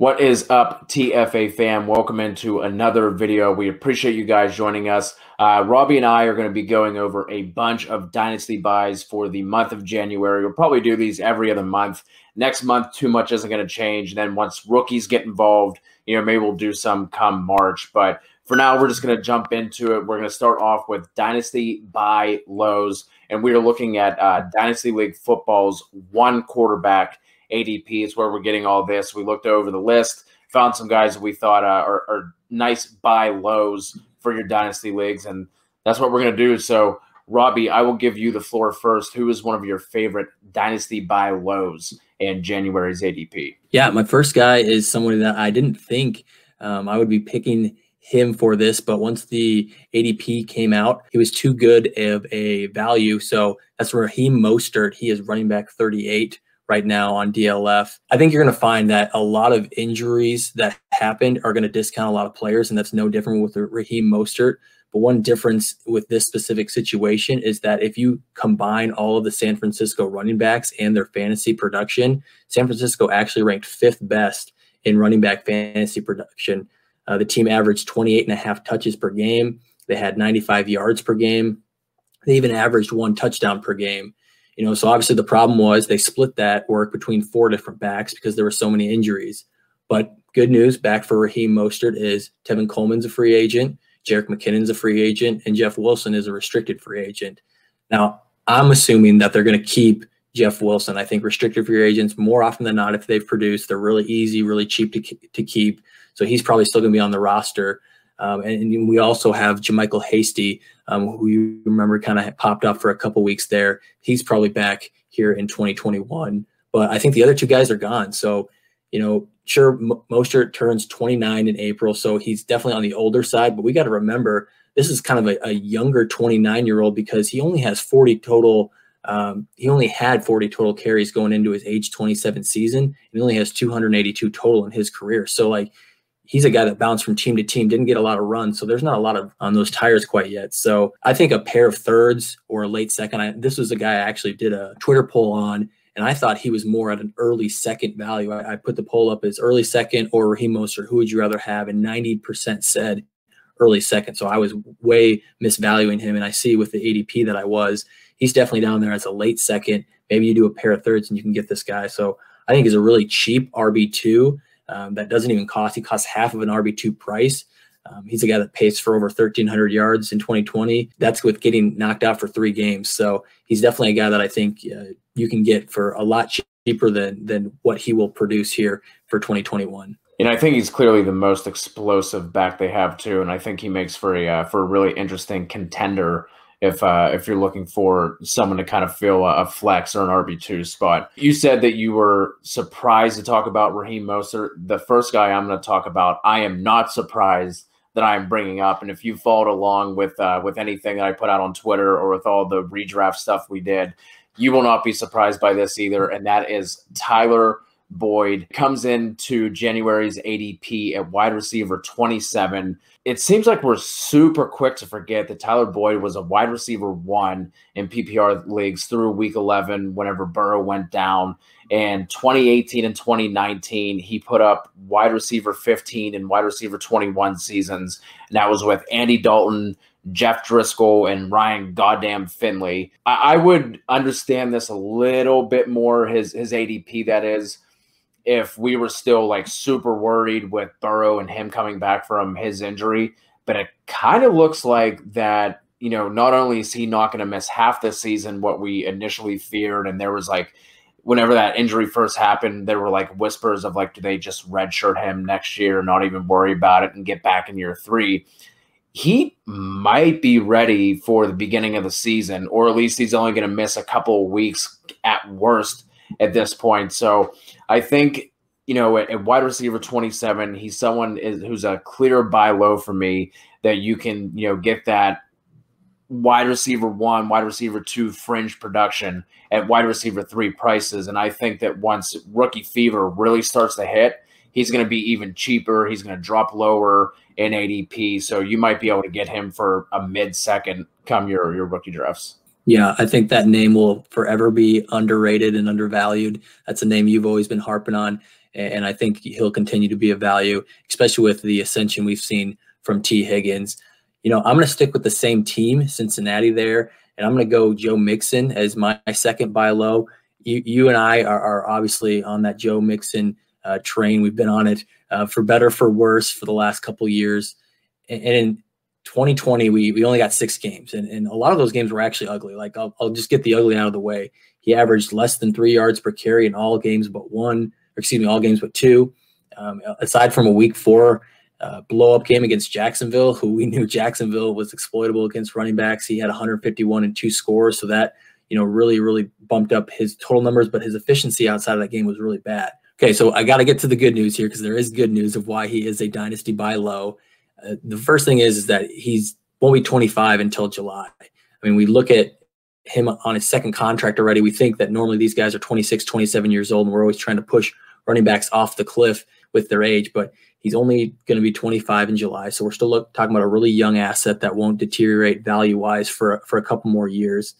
What is up, TFA fam? Welcome into another video. We appreciate you guys joining us. Uh, Robby and I are going to be going over a bunch of dynasty buys for the month of January. We'll probably do these every other month. Next month, too much isn't going to change. And Then once rookies get involved, you know, maybe we'll do some come March. But for now, we're just going to jump into it. We're going to start off with dynasty buy lows, and we are looking at uh, Dynasty League Football's one quarterback ADP is where we're getting all this. We looked over the list, found some guys that we thought uh, are, are nice buy lows for your dynasty leagues, and that's what we're going to do. So, Robby, I will give you the floor first. Who is one of your favorite dynasty buy lows in January's ADP? Yeah, my first guy is someone that I didn't think um, I would be picking him for this, but once the ADP came out, he was too good of a value. So that's Raheem Mostert. He is running back 38 right now on DLF. I think you're going to find that a lot of injuries that happened are going to discount a lot of players, and that's no different with Raheem Mostert. But one difference with this specific situation is that if you combine all of the San Francisco running backs and their fantasy production, San Francisco actually ranked fifth best in running back fantasy production. Uh, the team averaged 28 and a half touches per game. They had 95 yards per game. They even averaged one touchdown per game. You know, so obviously the problem was they split that work between four different backs because there were so many injuries. But good news back for Raheem Mostert is Tevin Coleman's a free agent, Jerick McKinnon's a free agent, and Jeff Wilson is a restricted free agent. Now, I'm assuming that they're going to keep Jeff Wilson. I think restricted free agents, more often than not, if they've produced, they're really easy, really cheap to, to keep. So he's probably still going to be on the roster. Um, and, and, we also have JaMycal Hasty, um, who you remember kind of popped up for a couple weeks there. He's probably back here in 2021. But I think the other two guys are gone. So, you know, sure, Mostert turns 29 in April. So he's definitely on the older side. But we got to remember this is kind of a, a younger 29 year old because he only has 40 total. Um, he only had 40 total carries going into his age 27 season. And he only has 282 total in his career. So, like, he's a guy that bounced from team to team, didn't get a lot of runs. So there's not a lot of on those tires quite yet. So I think a pair of thirds or a late second. I, this was a guy I actually did a Twitter poll on, and I thought he was more at an early second value. I, I put the poll up as early second or Raheem Mostert. Who would you rather have? And 90% said early second. So I was way misvaluing him. And I see with the ADP that I was, he's definitely down there as a late second. Maybe you do a pair of thirds and you can get this guy. So I think he's a really cheap RB2 um, that doesn't even cost. He costs half of an RB2 price. Um, he's a guy that paced for over 1,300 yards in 2020. That's with getting knocked out for three games. So he's definitely a guy that I think uh, you can get for a lot cheaper than than what he will produce here for 2021. And I think he's clearly the most explosive back they have too, and I think he makes for a uh, for a really interesting contender if uh, if you're looking for someone to kind of fill a, a flex or an RB two spot. You said that you were surprised to talk about Raheem Mostert. The first guy I'm going to talk about, I am not surprised that I'm bringing up. And if you followed along with uh, with anything that I put out on Twitter or with all the redraft stuff we did, you will not be surprised by this either. And that is Tyler. Boyd comes into January's ADP at wide receiver 27 it seems like we're super quick to forget that Tyler Boyd was a wide receiver one in PPR leagues through week 11 whenever Burrow went down. And 2018 and 2019, he put up wide receiver 15 and wide receiver 21 seasons. And that was with Andy Dalton, Jeff Driskel, and Ryan Goddamn Finley. I, I would understand this a little bit more, his, his ADP, that is if we were still like super worried with Burrow and him coming back from his injury. But it kind of looks like that, you know, not only is he not going to miss half the season, what we initially feared, and there was like, whenever that injury first happened, there were like whispers of like, do they just redshirt him next year, not even worry about it and get back in year three? He might be ready for the beginning of the season, or at least he's only going to miss a couple of weeks at worst at this point. So I think you know at, wide receiver 27, he's someone is, who's a clear buy low for me that you can you know get that wide receiver one, wide receiver two fringe production at wide receiver three prices. And I think that once rookie fever really starts to hit, he's going to be even cheaper. He's going to drop lower in ADP. So you might be able to get him for a mid second come your, your rookie drafts. Yeah, I think that name will forever be underrated and undervalued. That's a name you've always been harping on. And I think he'll continue to be a value, especially with the ascension we've seen from Tee Higgins. You know, I'm going to stick with the same team, Cincinnati, there, and I'm going to go Joe Mixon as my second buy low. You, you and I are, are obviously on that Joe Mixon uh, train. We've been on it uh, for better, for worse, for the last couple years. And, and 2020, we, we only got six games, and, and a lot of those games were actually ugly. Like, I'll, I'll just get the ugly out of the way. He averaged less than three yards per carry in all games but one, or excuse me, all games but two. Um, aside from a week four uh, blow up game against Jacksonville, who we knew Jacksonville was exploitable against running backs, he had 151 and two scores. So that, you know, really, really bumped up his total numbers, but his efficiency outside of that game was really bad. Okay, so I got to get to the good news here because there is good news of why he is a dynasty buy low. Uh, the first thing is, is that he's won't be 25 until July. I mean, we look at him on his second contract already. We think that normally these guys are 26, 27 years old, and we're always trying to push running backs off the cliff with their age. But he's only going to be 25 in July, so we're still look, talking about a really young asset that won't deteriorate value wise for for a couple more years.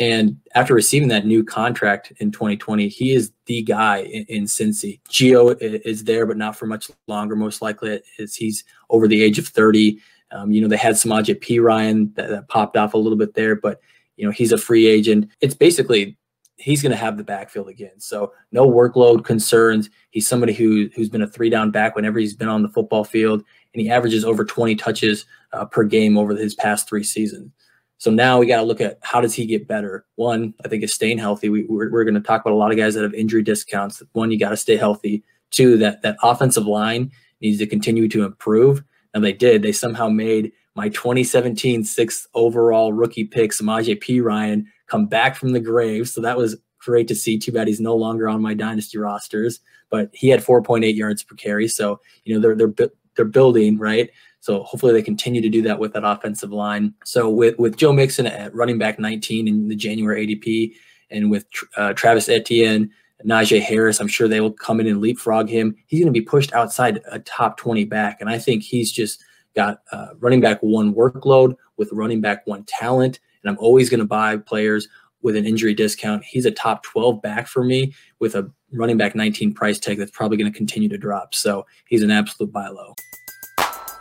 And after receiving that new contract in 2020, he is the guy in, in Cincy. Gio is there, but not for much longer. Most likely, is he's over the age of 30. Um, you know, they had Samaje Perine that, that popped off a little bit there, but you know he's a free agent. It's basically he's going to have the backfield again. So no workload concerns. He's somebody who who's been a three down back whenever he's been on the football field, and he averages over 20 touches uh, per game over his past three seasons. So now we got to look at how does he get better. One, I think is staying healthy. We, we're, we're going to talk about a lot of guys that have injury discounts. One, you got to stay healthy. Two, that that offensive line needs to continue to improve. And they did. They somehow made my 2017 sixth overall rookie pick, Samaje Perine, come back from the grave. So that was great to see. Too bad he's no longer on my dynasty rosters, but he had 4.8 yards per carry. So you know they're they're they're building right. So hopefully they continue to do that with that offensive line. So with with Joe Mixon at running back 19 in the January ADP, and with uh, Travis Etienne, Najee Harris, I'm sure they will come in and leapfrog him. He's going to be pushed outside a top 20 back, and I think he's just got uh, running back one workload with running back one talent. And I'm always going to buy players with an injury discount. He's a top 12 back for me with a running back 19 price tag that's probably going to continue to drop. So he's an absolute buy low.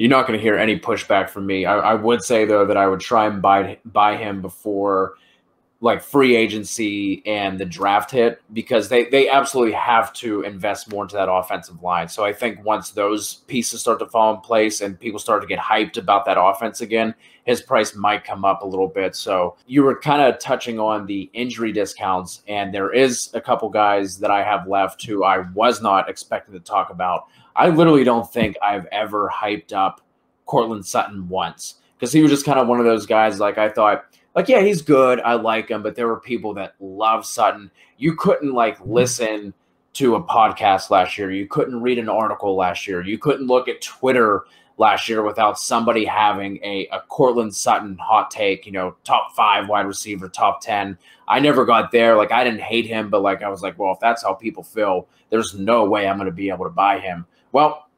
you're not going to hear any pushback from me. I, I, would say though that I would try and buy buy him before like free agency and the draft hit because they they absolutely have to invest more into that offensive line. So I think once those pieces start to fall in place and people start to get hyped about that offense again, his price might come up a little bit. So you were kind of touching on the injury discounts and there is a couple guys that I have left who I was not expecting to talk about. I literally don't think I've ever hyped up Courtland Sutton once because he was just kind of one of those guys like I thought like yeah he's good i like him but there were people that love sutton you couldn't like mm-hmm. listen to a podcast last year you couldn't read an article last year you couldn't look at twitter last year without somebody having a, a Courtland Sutton hot take, you know, top five wide receiver, top 10. I never got there. Like, I didn't hate him, but like, I was like, well, if that's how people feel, there's no way I'm going to be able to buy him. Well,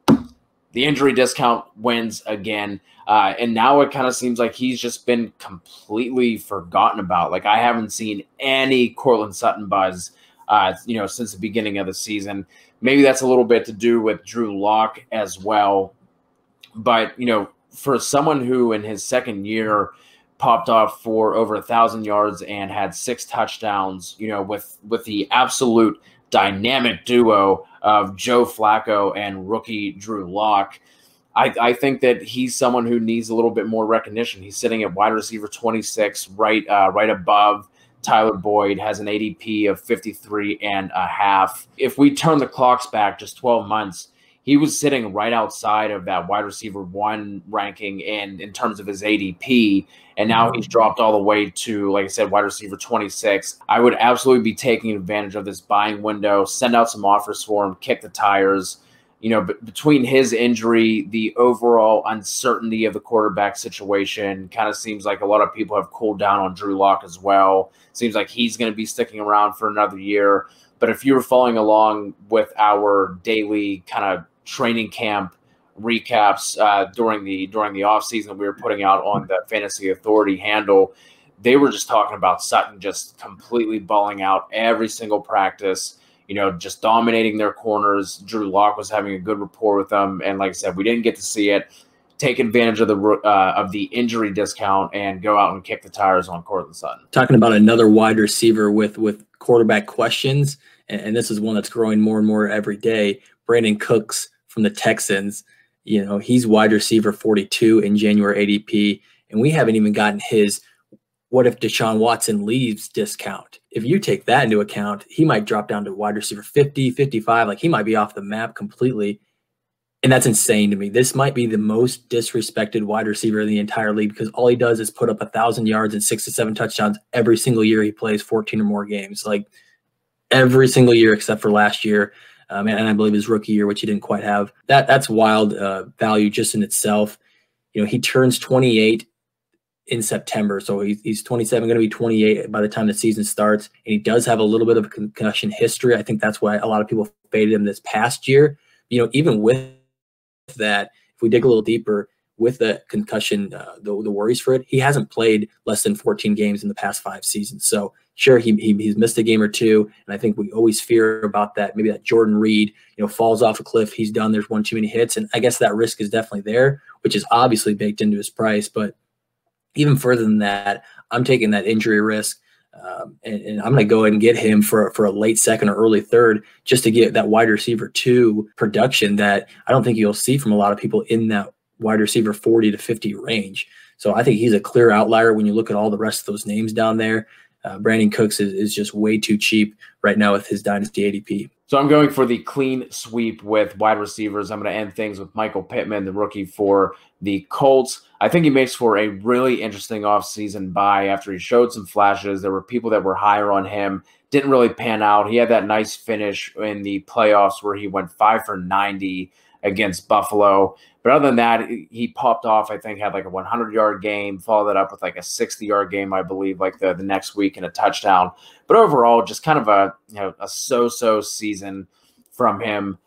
the injury discount wins again. Uh, and now it kind of seems like he's just been completely forgotten about. Like I haven't seen any Courtland Sutton buzz, uh, you know, since the beginning of the season. Maybe that's a little bit to do with Drew Lock as well. But you know, for someone who in his second year popped off for over a thousand yards and had six touchdowns, you know, with with the absolute dynamic duo of Joe Flacco and rookie Drew Lock I, I think that he's someone who needs a little bit more recognition. He's sitting at wide receiver 26, right uh, right above Tyler Boyd, has an ADP of 53 and a half. If we turn the clocks back just 12 months, he was sitting right outside of that wide receiver one ranking in in terms of his ADP, and now mm-hmm. he's dropped all the way to, like I said, wide receiver 26. I would absolutely be taking advantage of this buying window, send out some offers for him, kick the tires. You know, b- between his injury, the overall uncertainty of the quarterback situation, kind of seems like a lot of people have cooled down on Drew Lock as well. Seems like he's going to be sticking around for another year. But if you were following along with our daily kind of training camp recaps uh, during the during the offseason we were putting out on the fantasy authority handle they were just talking about sutton just completely balling out every single practice you know just dominating their corners drew Lock was having a good rapport with them and like i said we didn't get to see it take advantage of the uh, of the injury discount and go out and kick the tires on Courtland Sutton. Talking about another wide receiver with with quarterback questions, and, and this is one that's growing more and more every day. Brandin Cooks from the Texans. You know, he's wide receiver 42 in January ADP, and we haven't even gotten his what if Deshaun Watson leaves discount. If you take that into account, he might drop down to wide receiver 50, 55. Like he might be off the map completely. And that's insane to me. This might be the most disrespected wide receiver in the entire league because all he does is put up a thousand yards and six to seven touchdowns every single year he plays 14 or more games. Like every single year except for last year um, and, I believe his rookie year, which he didn't quite have. That that's wild uh, value just in itself. You know, he turns 28 in September, so he's, he's 27, going to be 28 by the time the season starts, and he does have a little bit of a concussion history. I think that's why a lot of people faded him this past year. You know, even with that, if we dig a little deeper, with the concussion, uh, the, the worries for it, he hasn't played less than 14 games in the past five seasons. So sure, he, he, he's missed a game or two, and I think we always fear about that. Maybe that Jordan Reed, you know, falls off a cliff, he's done. There's one too many hits, and I guess that risk is definitely there, which is obviously baked into his price. But even further than that, I'm taking that injury risk. Um, and, and, I'm going to go ahead and get him for for a late second or early third, just to get that wide receiver two production that I don't think you'll see from a lot of people in that wide receiver 40 to 50 range. So I think he's a clear outlier when you look at all the rest of those names down there. Uh, Brandin Cooks is, is just way too cheap right now with his dynasty ADP. So I'm going for the clean sweep with wide receivers. I'm going to end things with Michael Pittman, the rookie for the Colts. I think he makes for a really interesting offseason buy after he showed some flashes. There were people that were higher on him, didn't really pan out. He had that nice finish in the playoffs where he went five for 90 against Buffalo. But other than that, he popped off. I think had like a 100 yard game, followed it up with like a 60 yard game, I believe, like the, the next week and a touchdown. But overall, just kind of a you know a so so season from him.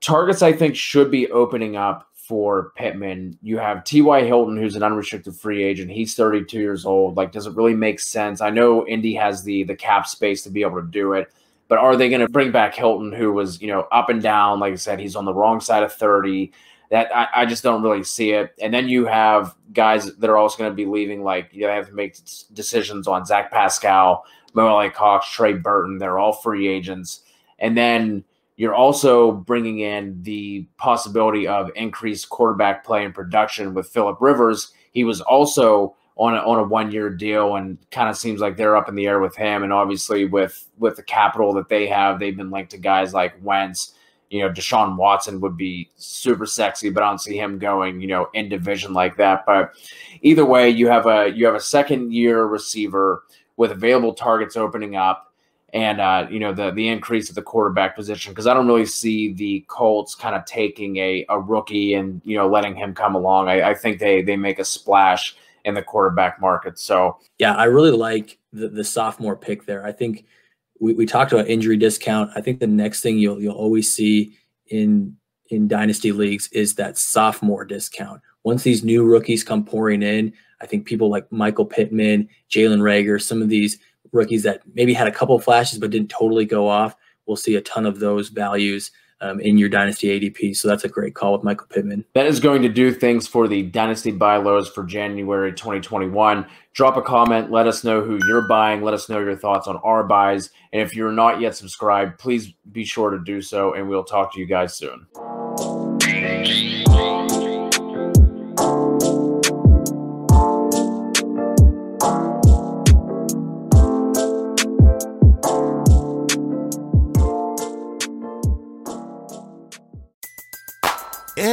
Targets I think should be opening up for Pittman. You have T.Y. Hilton, who's an unrestricted free agent. He's 32 years old. Like, does it really make sense? I know Indy has the the cap space to be able to do it, but are they going to bring back Hilton, who was you know up and down? Like I said, he's on the wrong side of 30 that I, I, just don't really see it. And then you have guys that are also going to be leaving, like you have to make decisions on Zach Pascal, Mo Alie-Cox, Trey Burton. They're all free agents. And then you're also bringing in the possibility of increased quarterback play and production with Philip Rivers. He was also on a, on a one year deal and kind of seems like they're up in the air with him. And obviously with with the capital that they have, they've been linked to guys like Wentz you know, Deshaun Watson would be super sexy, but I don't see him going, you know, in division like that. But either way, you have a you have a second year receiver with available targets opening up and uh, you know the the increase of the quarterback position because I don't really see the Colts kind of taking a, a rookie and you know letting him come along. I, I think they they make a splash in the quarterback market. So yeah, I really like the, the sophomore pick there. I think we, we talked about injury discount. I think the next thing you'll you'll always see in in dynasty leagues is that sophomore discount. Once these new rookies come pouring in, I think people like Michael Pittman, Jalen Reagor, some of these rookies that maybe had a couple flashes but didn't totally go off, we'll see a ton of those values um, in your dynasty ADP. So that's a great call with Michael Pittman. That is going to do things for the dynasty buy lows for January 2021. Drop a comment. Let us know who you're buying. Let us know your thoughts on our buys. And if you're not yet subscribed, please be sure to do so. And we'll talk to you guys soon.